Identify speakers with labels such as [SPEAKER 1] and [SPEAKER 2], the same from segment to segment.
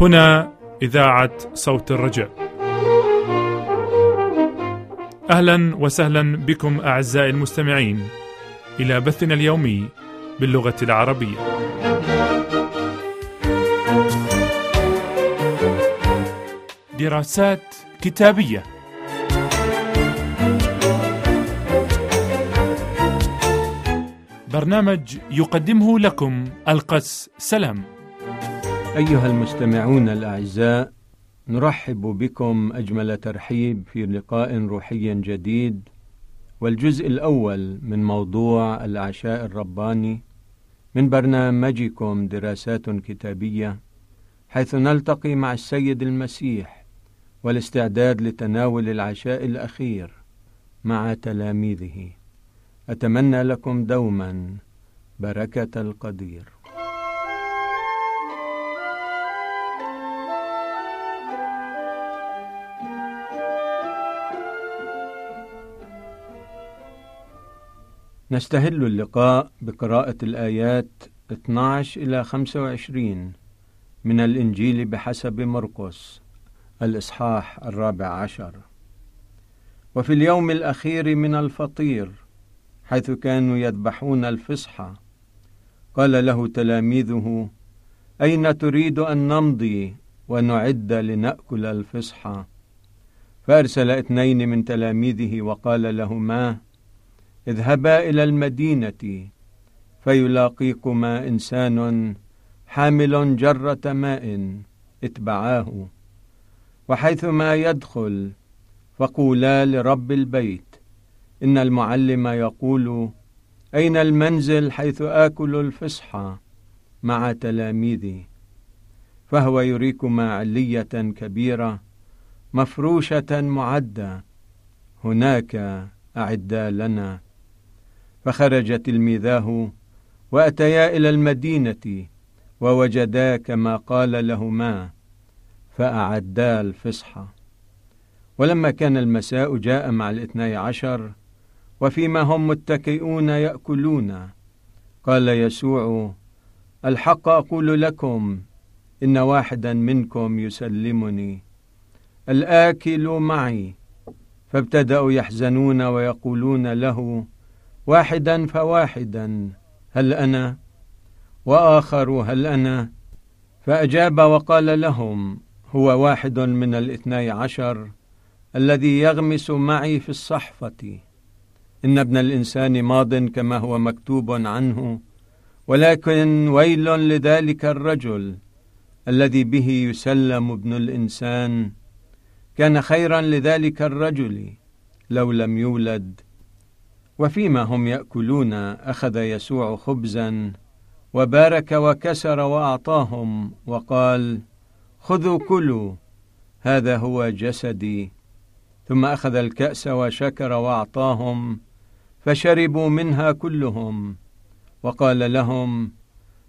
[SPEAKER 1] هنا إذاعة صوت الرجاء. أهلا وسهلا بكم أعزائي المستمعين إلى بثنا اليومي باللغة العربية. دراسات كتابية برنامج يقدمه لكم القس سلام.
[SPEAKER 2] أيها المستمعون الأعزاء نرحب بكم أجمل ترحيب في لقاء روحي جديد والجزء الأول من موضوع العشاء الرباني من برنامجكم دراسات كتابية حيث نلتقي مع السيد المسيح والاستعداد لتناول العشاء الأخير مع تلاميذه. أتمنى لكم دوما بركة القدير. نستهل اللقاء بقراءة الآيات 12 إلى 25 من الإنجيل بحسب مرقس الإصحاح الرابع عشر. وفي اليوم الأخير من الفطير حيث كانوا يذبحون الفصحى قال له تلاميذه أين تريد أن نمضي ونعد لنأكل الفصحى فأرسل اثنين من تلاميذه وقال لهما اذهبا إلى المدينة فيلاقيكما إنسان حامل جرة ماء اتبعاه. وحيثما يدخل فقولا لرب البيت إن المعلم يقول أين المنزل حيث آكل الفصحى مع تلاميذي؟ فهو يريكما علية كبيرة مفروشة معدة هناك أعدا لنا. فخرج تلميذاه وأتيا إلى المدينة ووجدا كما قال لهما فأعدا الفصحى ولما كان المساء جاء مع الاثني عشر وفيما هم متكئون يأكلون. قال يسوع الحق أقول لكم إن واحدا منكم يسلمني. الآكل معي. فابتدأوا يحزنون ويقولون له واحدا فواحدا هل أنا؟ وآخر هل أنا؟ فأجاب وقال لهم هو واحد من الاثني عشر الذي يغمس معي في الصحفة. إن ابن الإنسان ماض كما هو مكتوب عنه. ولكن ويل لذلك الرجل الذي به يسلم ابن الإنسان. كان خيرا لذلك الرجل لو لم يولد. وفيما هم يأكلون أخذ يسوع خبزا وبارك وكسر وأعطاهم وقال خذوا كلوا هذا هو جسدي. ثم أخذ الكأس وشكر وأعطاهم فشربوا منها كلهم. وقال لهم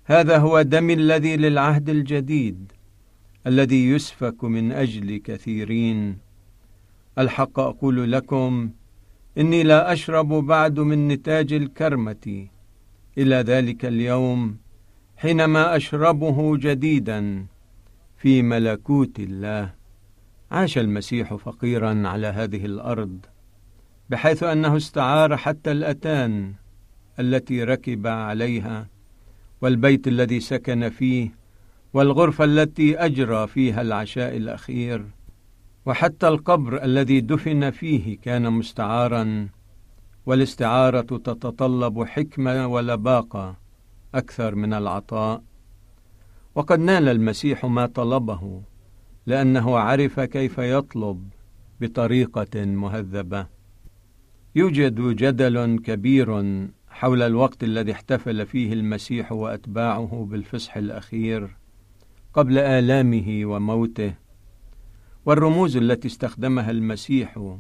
[SPEAKER 2] هذا هو دمي الذي للعهد الجديد الذي يسفك من أجل كثيرين. الحق أقول لكم إني لا أشرب بعد من نتاج الكرمة. إلى ذلك اليوم حينما أشربه جديدا في ملكوت الله. عاش المسيح فقيرا على هذه الأرض. بحيث أنه استعار حتى الأتان التي ركب عليها والبيت الذي سكن فيه والغرفة التي أجرى فيها العشاء الأخير. وحتى القبر الذي دفن فيه كان مستعارا والاستعارة تتطلب حكمة ولباقة أكثر من العطاء. وقد نال المسيح ما طلبه لأنه عرف كيف يطلب بطريقة مهذبة. يوجد جدل كبير حول الوقت الذي احتفل فيه المسيح وأتباعه بالفصح الأخير قبل آلامه وموته والرموز التي استخدمها المسيح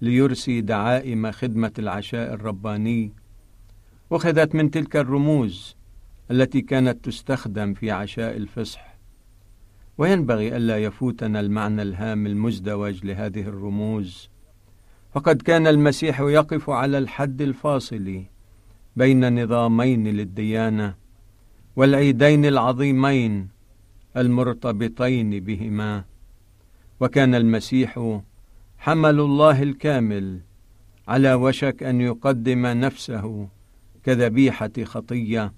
[SPEAKER 2] ليرسي دعائم خدمة العشاء الرباني أخذت من تلك الرموز التي كانت تستخدم في عشاء الفصح. وينبغي ألا يفوتنا المعنى الهام المزدوج لهذه الرموز فقد كان المسيح يقف على الحد الفاصل بين نظامين للديانة والعيدين العظيمين المرتبطين بهما وكان المسيح حمل الله الكامل على وشك أن يقدم نفسه كذبيحة خطية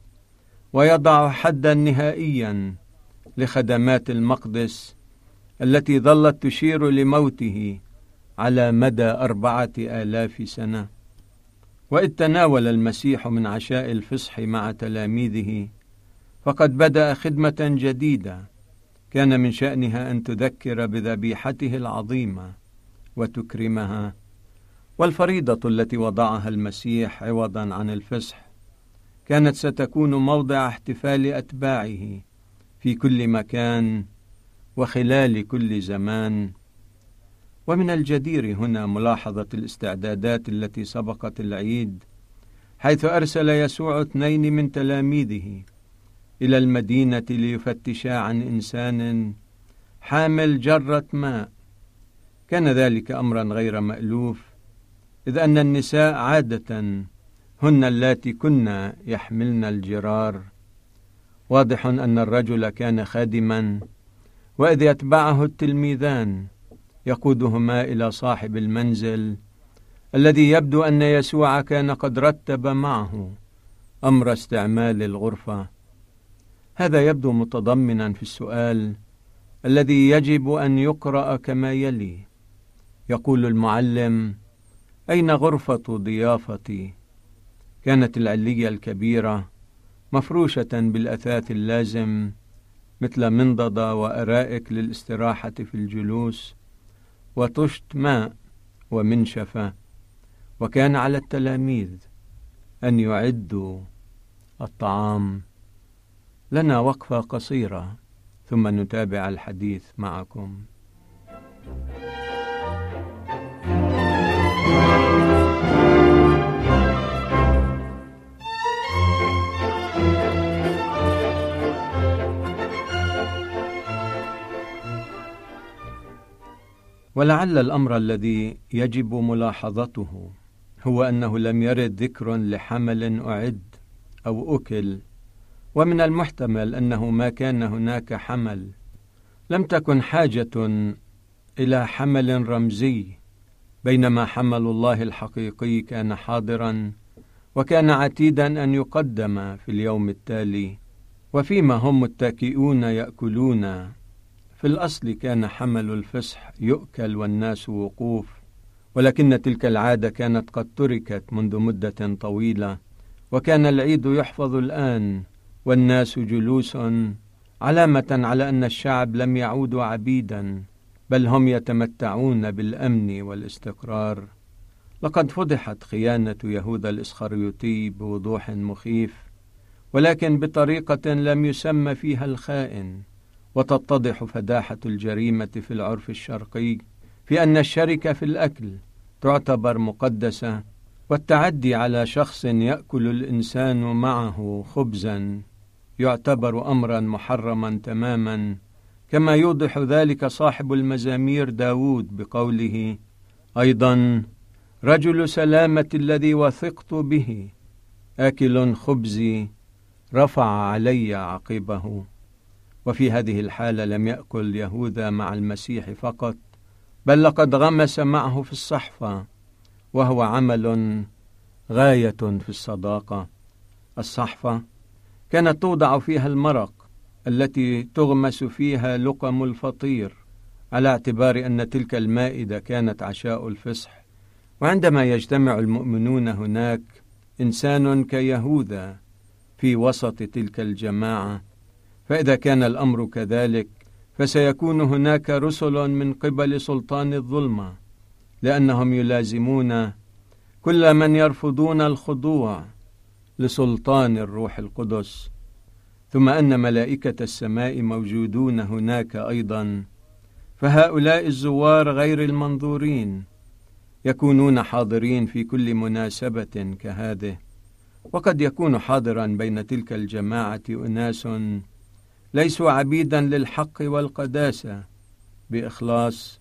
[SPEAKER 2] ويضع حدا نهائيا لخدمات المقدس التي ظلت تشير لموته على مدى أربعة آلاف سنة. وإذ تناول المسيح من عشاء الفصح مع تلاميذه فقد بدأ خدمة جديدة. كان من شأنها أن تذكر بذبيحته العظيمة وتكرمها. والفريضة التي وضعها المسيح عوضا عن الفصح كانت ستكون موضع احتفال أتباعه في كل مكان وخلال كل زمان. ومن الجدير هنا ملاحظة الاستعدادات التي سبقت العيد حيث أرسل يسوع اثنين من تلاميذه إلى المدينة ليفتشا عن إنسان حامل جرة ماء. كان ذلك أمرا غير مألوف إذ أن النساء عادة هن اللاتي كن يحملن الجرار. واضح أن الرجل كان خادما وإذ يتبعه التلميذان. يقودهما إلى صاحب المنزل الذي يبدو أن يسوع كان قد رتب معه أمر استعمال الغرفة هذا يبدو متضمنا في السؤال الذي يجب أن يقرأ كما يلي يقول المعلم أين غرفة ضيافتي؟ كانت العلية الكبيرة مفروشة بالأثاث اللازم مثل منضدة وأرائك للاستراحة في الجلوس وطشت ماء ومنشفة وكان على التلاميذ أن يعدوا الطعام. لنا وقفة قصيرة ثم نتابع الحديث معكم. ولعل الأمر الذي يجب ملاحظته هو أنه لم يرد ذكر لحمل أعد أو أكل ومن المحتمل أنه ما كان هناك حمل. لم تكن حاجة إلى حمل رمزي بينما حمل الله الحقيقي كان حاضرا وكان عتيدا أن يقدم في اليوم التالي. وفيما هم متكئون يأكلون في الأصل كان حمل الفصح يؤكل والناس وقوف ولكن تلك العادة كانت قد تركت منذ مدة طويلة وكان العيد يحفظ الآن والناس جلوس علامة على أن الشعب لم يعودوا عبيدا بل هم يتمتعون بالأمن والاستقرار. لقد فضحت خيانة يهوذا الإسخريوطي بوضوح مخيف ولكن بطريقة لم يسمى فيها الخائن. وتتضح فداحة الجريمة في العرف الشرقي في أن الشركة في الأكل تعتبر مقدسة والتعدي على شخص يأكل الإنسان معه خبزا يعتبر أمرا محرما تماما كما يوضح ذلك صاحب المزامير داود بقوله أيضا رجل سلامة الذي وثقت به آكل خبزي رفع علي عقبه. وفي هذه الحالة لم يأكل يهوذا مع المسيح فقط بل لقد غمس معه في الصحفة وهو عمل غاية في الصداقة. الصحفة كانت توضع فيها المرق التي تغمس فيها لقم الفطير على اعتبار أن تلك المائدة كانت عشاء الفصح وعندما يجتمع المؤمنون هناك إنسان كيهوذا في وسط تلك الجماعة فإذا كان الأمر كذلك فسيكون هناك رسل من قبل سلطان الظلمة لأنهم يلازمون كل من يرفضون الخضوع لسلطان الروح القدس. ثم أن ملائكة السماء موجودون هناك أيضا فهؤلاء الزوار غير المنظورين يكونون حاضرين في كل مناسبة كهذه وقد يكون حاضرا بين تلك الجماعة أناس ليسوا عبيدا للحق والقداسه بإخلاص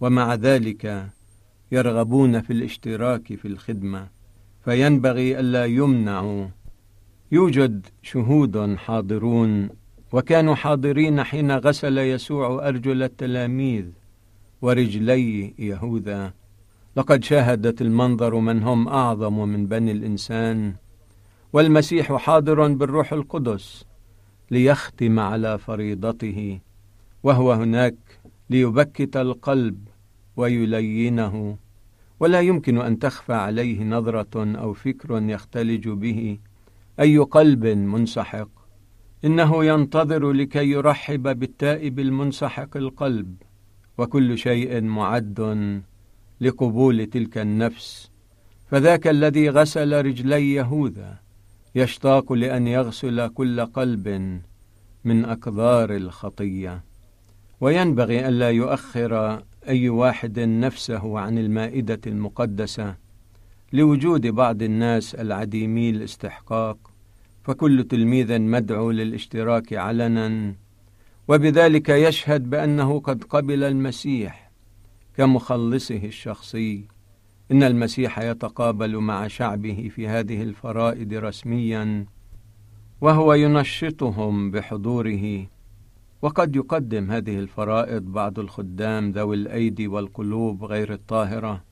[SPEAKER 2] ومع ذلك يرغبون في الاشتراك في الخدمة فينبغي ألا يمنعوا. يوجد شهود حاضرون وكانوا حاضرين حين غسل يسوع أرجل التلاميذ ورجلي يهوذا. لقد شاهدت المنظر من هم أعظم من بني الإنسان والمسيح حاضر بالروح القدس. ليختم على فريضته وهو هناك ليبكت القلب ويلينه ولا يمكن أن تخفى عليه نظرة أو فكر يختلج به أي قلب منسحق. إنه ينتظر لكي يرحب بالتائب المنسحق القلب وكل شيء معد لقبول تلك النفس فذاك الذي غسل رجلي يهوذا. يشتاق لأن يغسل كل قلب من اقدار الخطية. وينبغي الا يؤخر أي واحد نفسه عن المائدة المقدسة لوجود بعض الناس العديمي الاستحقاق فكل تلميذ مدعو للاشتراك علنا. وبذلك يشهد بأنه قد قبل المسيح كمخلصه الشخصي. إن المسيح يتقابل مع شعبه في هذه الفرائض رسميا وهو ينشطهم بحضوره. وقد يقدم هذه الفرائض بعض الخدام ذوي الأيدي والقلوب غير الطاهرة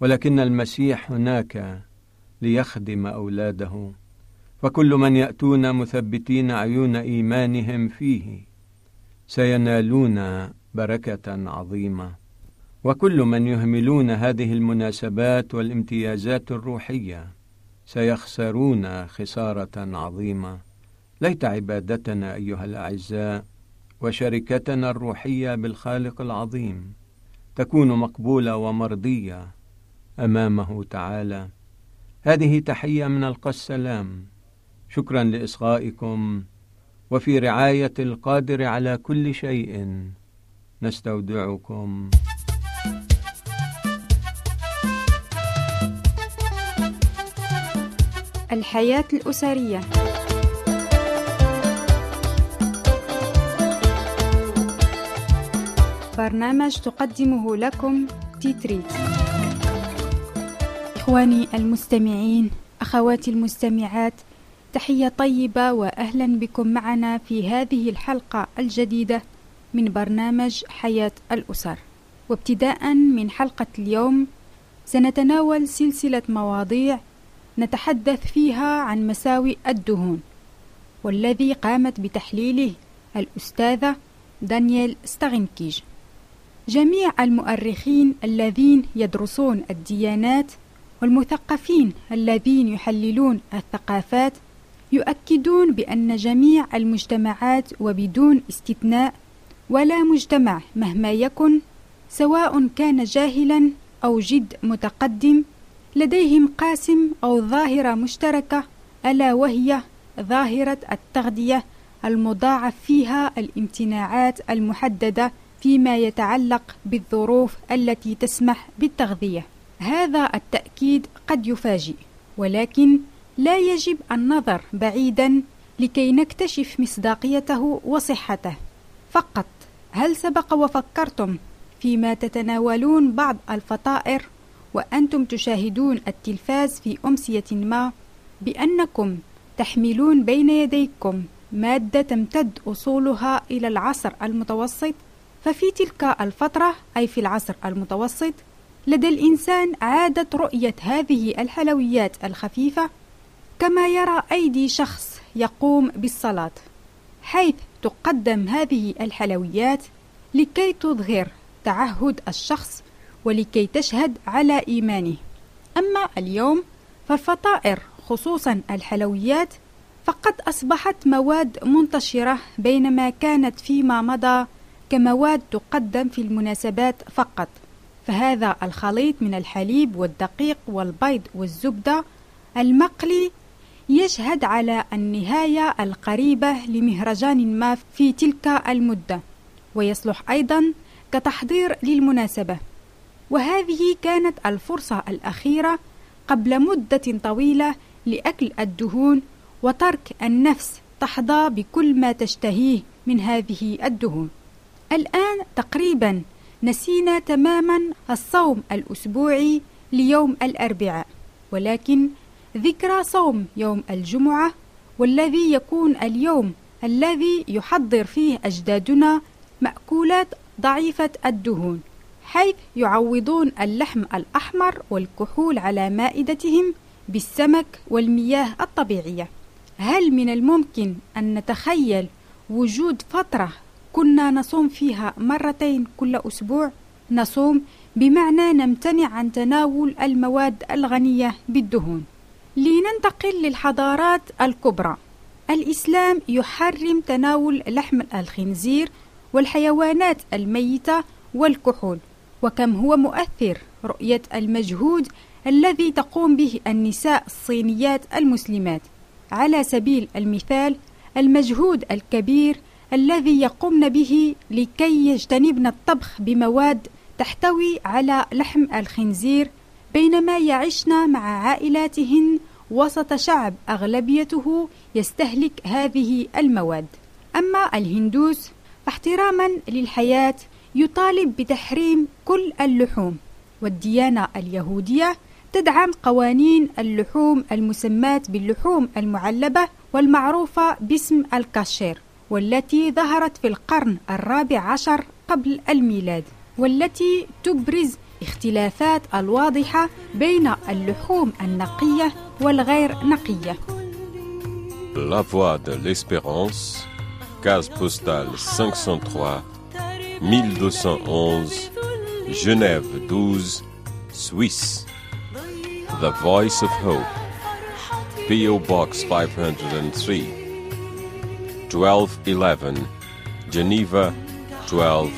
[SPEAKER 2] ولكن المسيح هناك ليخدم أولاده. فكل من يأتون مثبتين عيون إيمانهم فيه سينالون بركة عظيمة. وكل من يهملون هذه المناسبات والامتيازات الروحية سيخسرون خسارة عظيمة. ليت عبادتنا أيها الأعزاء وشركتنا الروحية بالخالق العظيم تكون مقبولة ومرضية أمامه تعالى. هذه تحية من ألقى السلام. شكرا لإصغائكم. وفي رعاية القادر على كل شيء نستودعكم.
[SPEAKER 3] الحياة الأسرية. برنامج تقدمه لكم تيتريت إخواني المستمعين أخواتي المستمعات تحية طيبة وأهلا بكم معنا في هذه الحلقة الجديدة من برنامج حياة الأسر. وابتداء من حلقة اليوم سنتناول سلسلة مواضيع نتحدث فيها عن مساوئ الدهون والذي قامت بتحليله الأستاذة دانييل ستاغنكيج جميع المؤرخين الذين يدرسون الديانات والمثقفين الذين يحللون الثقافات يؤكدون بأن جميع المجتمعات وبدون استثناء ولا مجتمع مهما يكن سواء كان جاهلا أو جد متقدم لديهم قاسم أو ظاهرة مشتركة ألا وهي ظاهرة التغذية المضاعف فيها الامتناعات المحددة فيما يتعلق بالظروف التي تسمح بالتغذية. هذا التأكيد قد يفاجئ، ولكن لا يجب النظر بعيدا لكي نكتشف مصداقيته وصحته. فقط هل سبق وفكرتم فيما تتناولون بعض الفطائر وأنتم تشاهدون التلفاز في أمسية ما بأنكم تحملون بين يديكم مادة تمتد أصولها إلى العصر المتوسط ففي تلك الفترة أي في العصر المتوسط لدى الإنسان عادة رؤية هذه الحلويات الخفيفة كما يرى أيدي شخص يقوم بالصلاة حيث تقدم هذه الحلويات لكي تظهر تعهد الشخص ولكي تشهد على إيمانه. أما اليوم فالفطائر خصوصا الحلويات فقد أصبحت مواد منتشرة بينما كانت فيما مضى كمواد تقدم في المناسبات فقط. فهذا الخليط من الحليب والدقيق والبيض والزبدة المقلي يشهد على النهاية القريبة لمهرجان ما في تلك المدة. ويصلح أيضا كتحضير للمناسبة. وهذه كانت الفرصة الأخيرة قبل مدة طويلة لأكل الدهون وترك النفس تحظى بكل ما تشتهيه من هذه الدهون. الآن تقريبا نسينا تماما الصوم الأسبوعي ليوم الأربعاء ولكن ذكرى صوم يوم الجمعة والذي يكون اليوم الذي يحضر فيه أجدادنا مأكولات ضعيفة الدهون. حيث يعوضون اللحم الأحمر والكحول على مائدتهم بالسمك والمياه الطبيعية هل من الممكن أن نتخيل وجود فترة كنا نصوم فيها مرتين كل أسبوع؟ نصوم بمعنى نمتنع عن تناول المواد الغنية بالدهون. لننتقل للحضارات الكبرى. الإسلام يحرم تناول لحم الخنزير والحيوانات الميتة والكحول، وكم هو مؤثر رؤية المجهود الذي تقوم به النساء الصينيات المسلمات. على سبيل المثال المجهود الكبير الذي يقومن به لكي يجتنبن الطبخ بمواد تحتوي على لحم الخنزير بينما يعشن مع عائلاتهن وسط شعب أغلبيته يستهلك هذه المواد أما الهندوس فاحتراما للحياة يطالب بتحريم كل اللحوم والديانة اليهودية تدعم قوانين اللحوم المسماة باللحوم المعلبة والمعروفة باسم الكاشير والتي ظهرت في القرن الرابع عشر قبل الميلاد والتي تبرز اختلافات الواضحة بين اللحوم النقية والغير نقية.
[SPEAKER 4] La Voix de l'Espérance, case postale 503, 1211, Genève 12, Suisse. The Voice of Hope, P.O. Box 503, 1211, Geneva 12,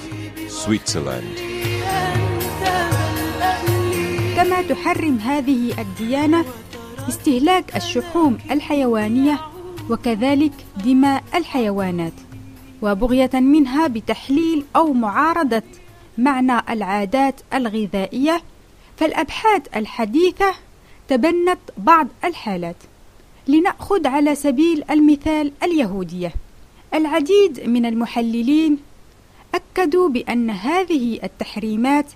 [SPEAKER 4] Switzerland.
[SPEAKER 3] كما تحرم هذه الديانة استهلاك الشحوم الحيوانية وكذلك دماء الحيوانات وبغية منها بتحليل أو معارضة معنى العادات الغذائية فالأبحاث الحديثة تبنت بعض الحالات. لنأخذ على سبيل المثال اليهودية. العديد من المحللين أكدوا بأن هذه التحريمات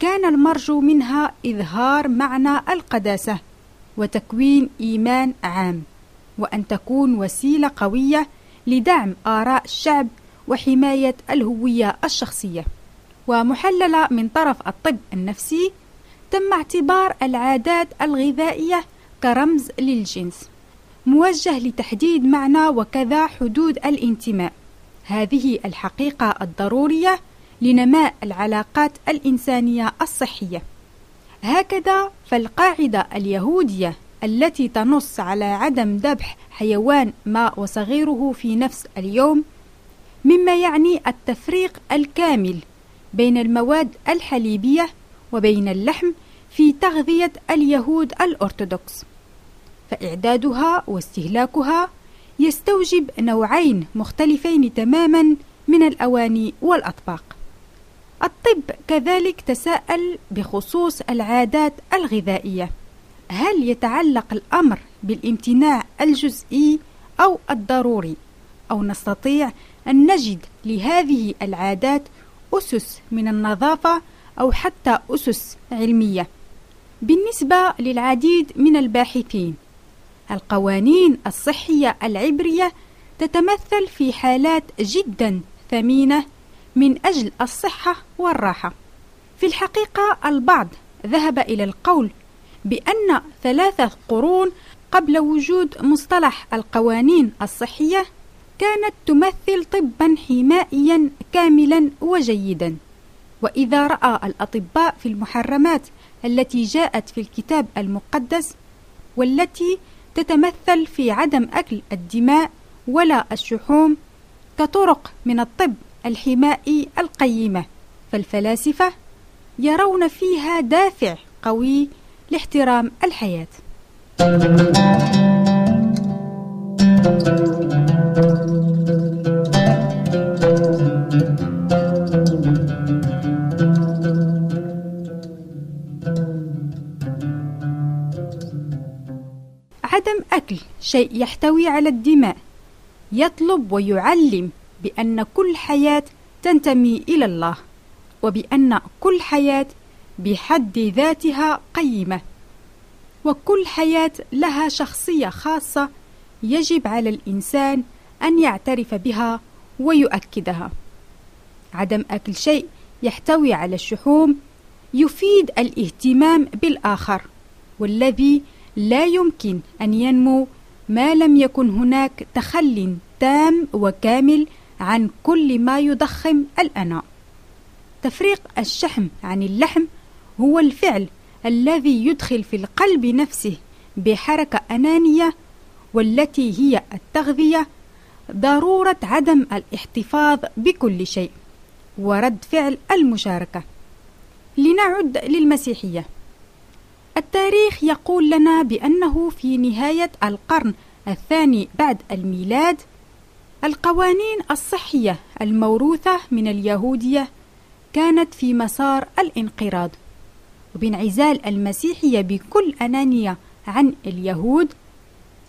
[SPEAKER 3] كان المرجو منها إظهار معنى القداسة وتكوين إيمان عام وأن تكون وسيلة قوية لدعم آراء الشعب وحماية الهوية الشخصية. ومحللة من طرف الطب النفسي تم اعتبار العادات الغذائية كرمز للجنس موجه لتحديد معنى وكذا حدود الانتماء. هذه الحقيقة الضرورية لنماء العلاقات الإنسانية الصحية. هكذا فالقاعدة اليهودية التي تنص على عدم ذبح حيوان ما وصغيره في نفس اليوم مما يعني التفريق الكامل بين المواد الحليبية وبين اللحم في تغذية اليهود الأرثوذكس. فإعدادها واستهلاكها يستوجب نوعين مختلفين تماما من الأواني والأطباق. الطب كذلك تساءل بخصوص العادات الغذائية. هل يتعلق الأمر بالامتناع الجزئي أو الضروري؟ أو نستطيع أن نجد لهذه العادات أسس من النظافة أو حتى أسس علمية. بالنسبة للعديد من الباحثين القوانين الصحية العبرية تتمثل في حالات جدا ثمينة من أجل الصحة والراحة. في الحقيقة البعض ذهب إلى القول بأن ثلاثة قرون قبل وجود مصطلح القوانين الصحية كانت تمثل طبا حمائيا كاملا وجيدا. وإذا رأى الأطباء في المحرمات التي جاءت في الكتاب المقدس والتي تتمثل في عدم أكل الدماء ولا الشحوم كطرق من الطب الحمائي القيمة فالفلاسفة يرون فيها دافع قوي لاحترام الحياة. عدم أكل شيء يحتوي على الدماء يطلب ويعلم بأن كل حياة تنتمي إلى الله وبأن كل حياة بحد ذاتها قيمة. وكل حياة لها شخصية خاصة يجب على الإنسان أن يعترف بها ويؤكدها. عدم أكل شيء يحتوي على الشحوم يفيد الاهتمام بالآخر والذي لا يمكن أن ينمو ما لم يكن هناك تخل تام وكامل عن كل ما يضخم الأنا تفريق الشحم عن اللحم هو الفعل الذي يدخل في القلب نفسه بحركة أنانية والتي هي التغذية ضرورة عدم الاحتفاظ بكل شيء ورد فعل المشاركة. لنعد للمسيحية. التاريخ يقول لنا بأنه في نهاية القرن الثاني بعد الميلاد القوانين الصحية الموروثة من اليهودية كانت في مسار الانقراض. وبانعزال المسيحية بكل أنانية عن اليهود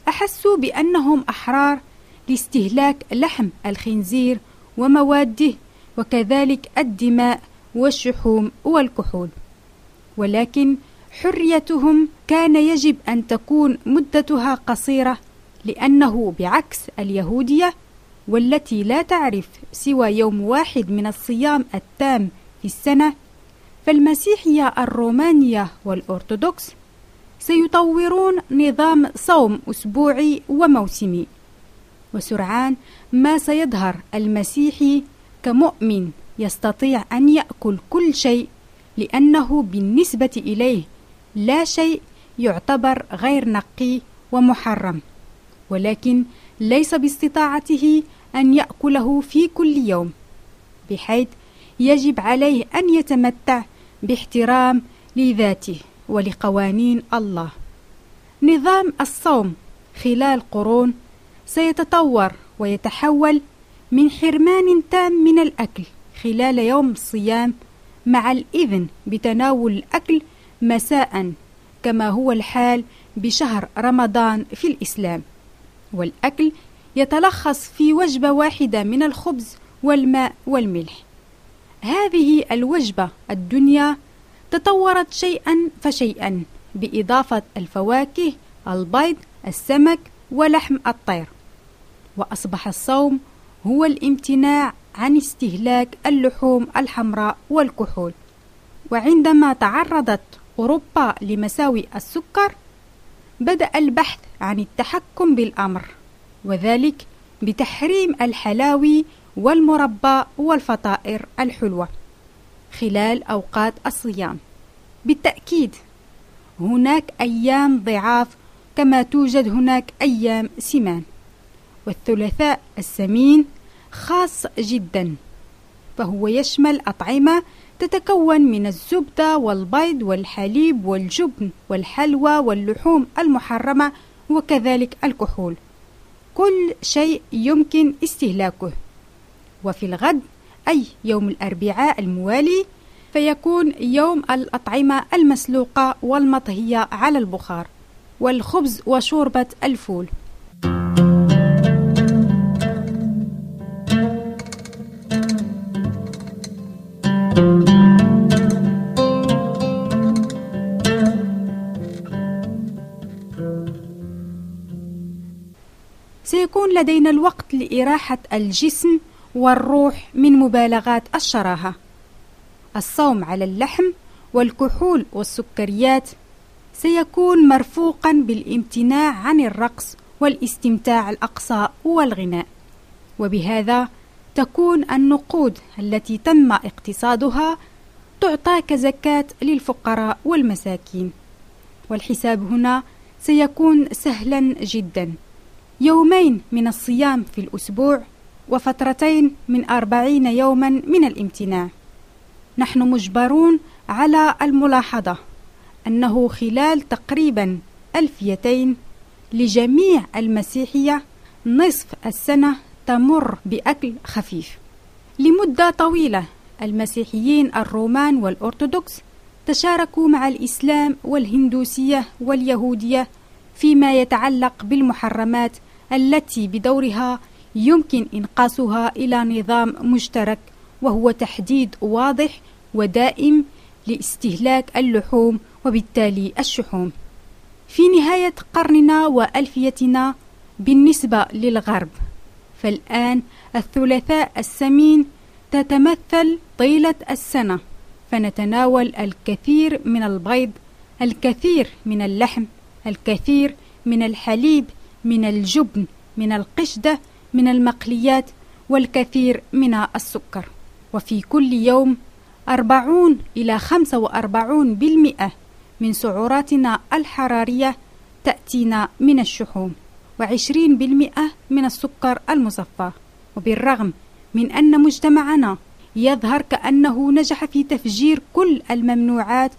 [SPEAKER 3] أحسوا بأنهم أحرار لاستهلاك لحم الخنزير ومواده وكذلك الدماء والشحوم والكحول. ولكن حريتهم كان يجب أن تكون مدتها قصيرة لأنه بعكس اليهودية والتي لا تعرف سوى يوم واحد من الصيام التام في السنة فالمسيحية الرومانية والأرثوذكس سيطورون نظام صوم أسبوعي وموسمي. وسرعان ما سيظهر المسيحي كمؤمن يستطيع أن يأكل كل شيء لأنه بالنسبة إليه لا شيء يعتبر غير نقي ومحرم ولكن ليس باستطاعته أن يأكله في كل يوم بحيث يجب عليه أن يتمتع باحترام لذاته ولقوانين الله. نظام الصوم خلال قرون سيتطور ويتحول من حرمان تام من الأكل خلال يوم الصيام مع الإذن بتناول الأكل مساء كما هو الحال بشهر رمضان في الإسلام. والأكل يتلخص في وجبة واحدة من الخبز والماء والملح. هذه الوجبة الدنيا تطورت شيئا فشيئا بإضافة الفواكه البيض السمك ولحم الطير. وأصبح الصوم هو الامتناع عن استهلاك اللحوم الحمراء والكحول. وعندما تعرضت أوروبا لمساوئ السكر بدأ البحث عن التحكم بالأمر وذلك بتحريم الحلاوي والمربى والفطائر الحلوة خلال أوقات الصيام. بالتأكيد هناك أيام ضعاف كما توجد هناك أيام سمان والثلاثاء السمين خاص جدا فهو يشمل أطعمة تتكون من الزبدة والبيض والحليب والجبن والحلوى واللحوم المحرمة وكذلك الكحول. كل شيء يمكن استهلاكه. وفي الغد أي يوم الأربعاء الموالي فيكون يوم الأطعمة المسلوقة والمطهية على البخار والخبز وشوربة الفول. سيكون لدينا الوقت لإراحة الجسم والروح من مبالغات الشراهة. الصوم على اللحم والكحول والسكريات سيكون مرفوقا بالامتناع عن الرقص والاستمتاع الأقصى والغناء. وبهذا تكون النقود التي تم اقتصادها تعطى كزكاة للفقراء والمساكين. والحساب هنا سيكون سهلا جدا. يومين من الصيام في الأسبوع وفترتين من أربعين يوما من الامتناع. نحن مجبرون على الملاحظة أنه خلال تقريبا ألفيتين لجميع المسيحية نصف السنة تمر بأكل خفيف. لمدة طويلة المسيحيين الرومان والأرثوذكس تشاركوا مع الإسلام والهندوسية واليهودية فيما يتعلق بالمحرمات التي بدورها يمكن إنقاصها إلى نظام مشترك وهو تحديد واضح ودائم لاستهلاك اللحوم وبالتالي الشحوم. في نهاية قرننا وألفيتنا بالنسبة للغرب فالآن الثلاثاء السمين تتمثل طيلة السنة فنتناول الكثير من البيض الكثير من اللحم الكثير من الحليب من الجبن من القشدة من المقليات والكثير من السكر. وفي كل يوم أربعون إلى خمسة وأربعون بالمئة من سعراتنا الحرارية تأتينا من الشحوم وعشرين بالمئة من السكر المصفى. وبالرغم من أن مجتمعنا يظهر كأنه نجح في تفجير كل الممنوعات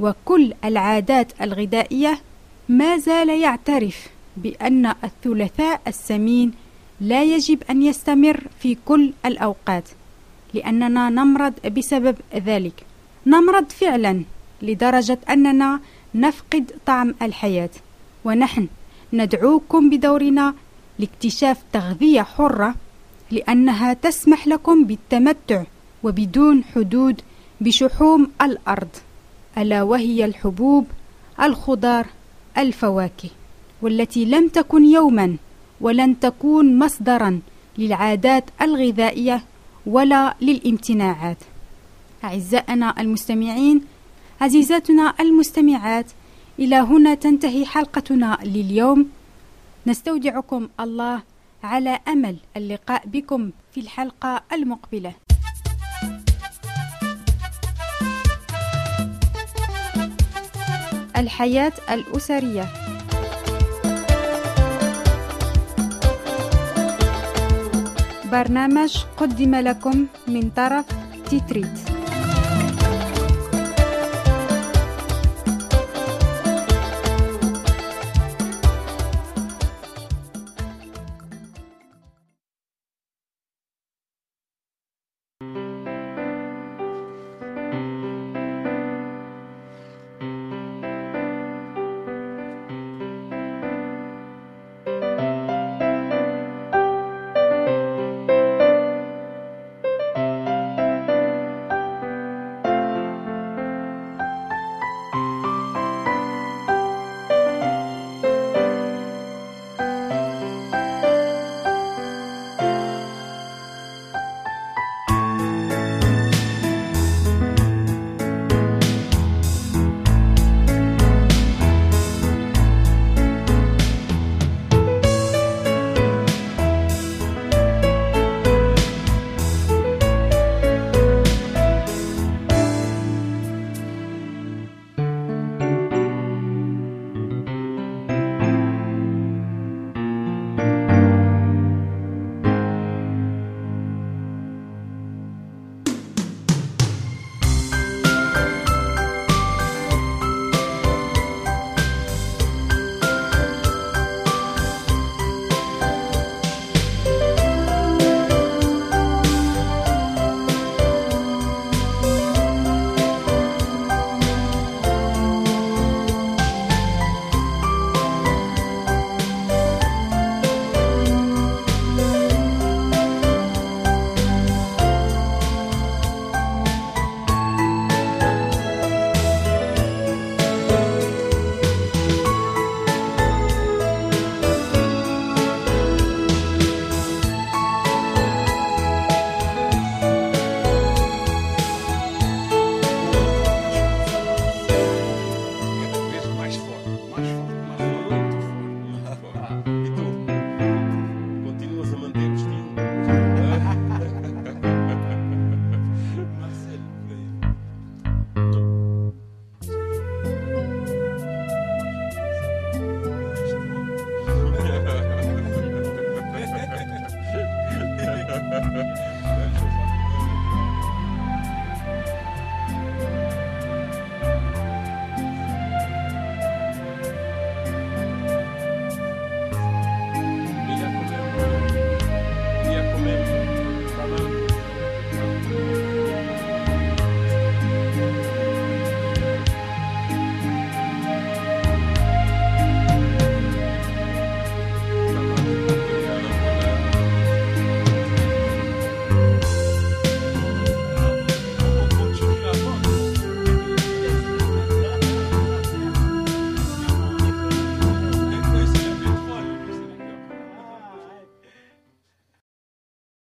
[SPEAKER 3] وكل العادات الغذائية ما زال يعترف بأن الثلاثاء السمين لا يجب أن يستمر في كل الأوقات لأننا نمرض بسبب ذلك. نمرض فعلا لدرجة أننا نفقد طعم الحياة ونحن ندعوكم بدورنا لاكتشاف تغذية حرة لأنها تسمح لكم بالتمتع وبدون حدود بشحوم الأرض ألا وهي الحبوب الخضار الفواكه والتي لم تكن يوما. ولن تكون مصدرا للعادات الغذائية ولا للامتناعات. أعزائنا المستمعين عزيزاتنا المستمعات إلى هنا تنتهي حلقتنا لليوم. نستودعكم الله على أمل اللقاء بكم في الحلقة المقبلة. الحياة الأسرية. برنامج قدم لكم من طرف تيتريت.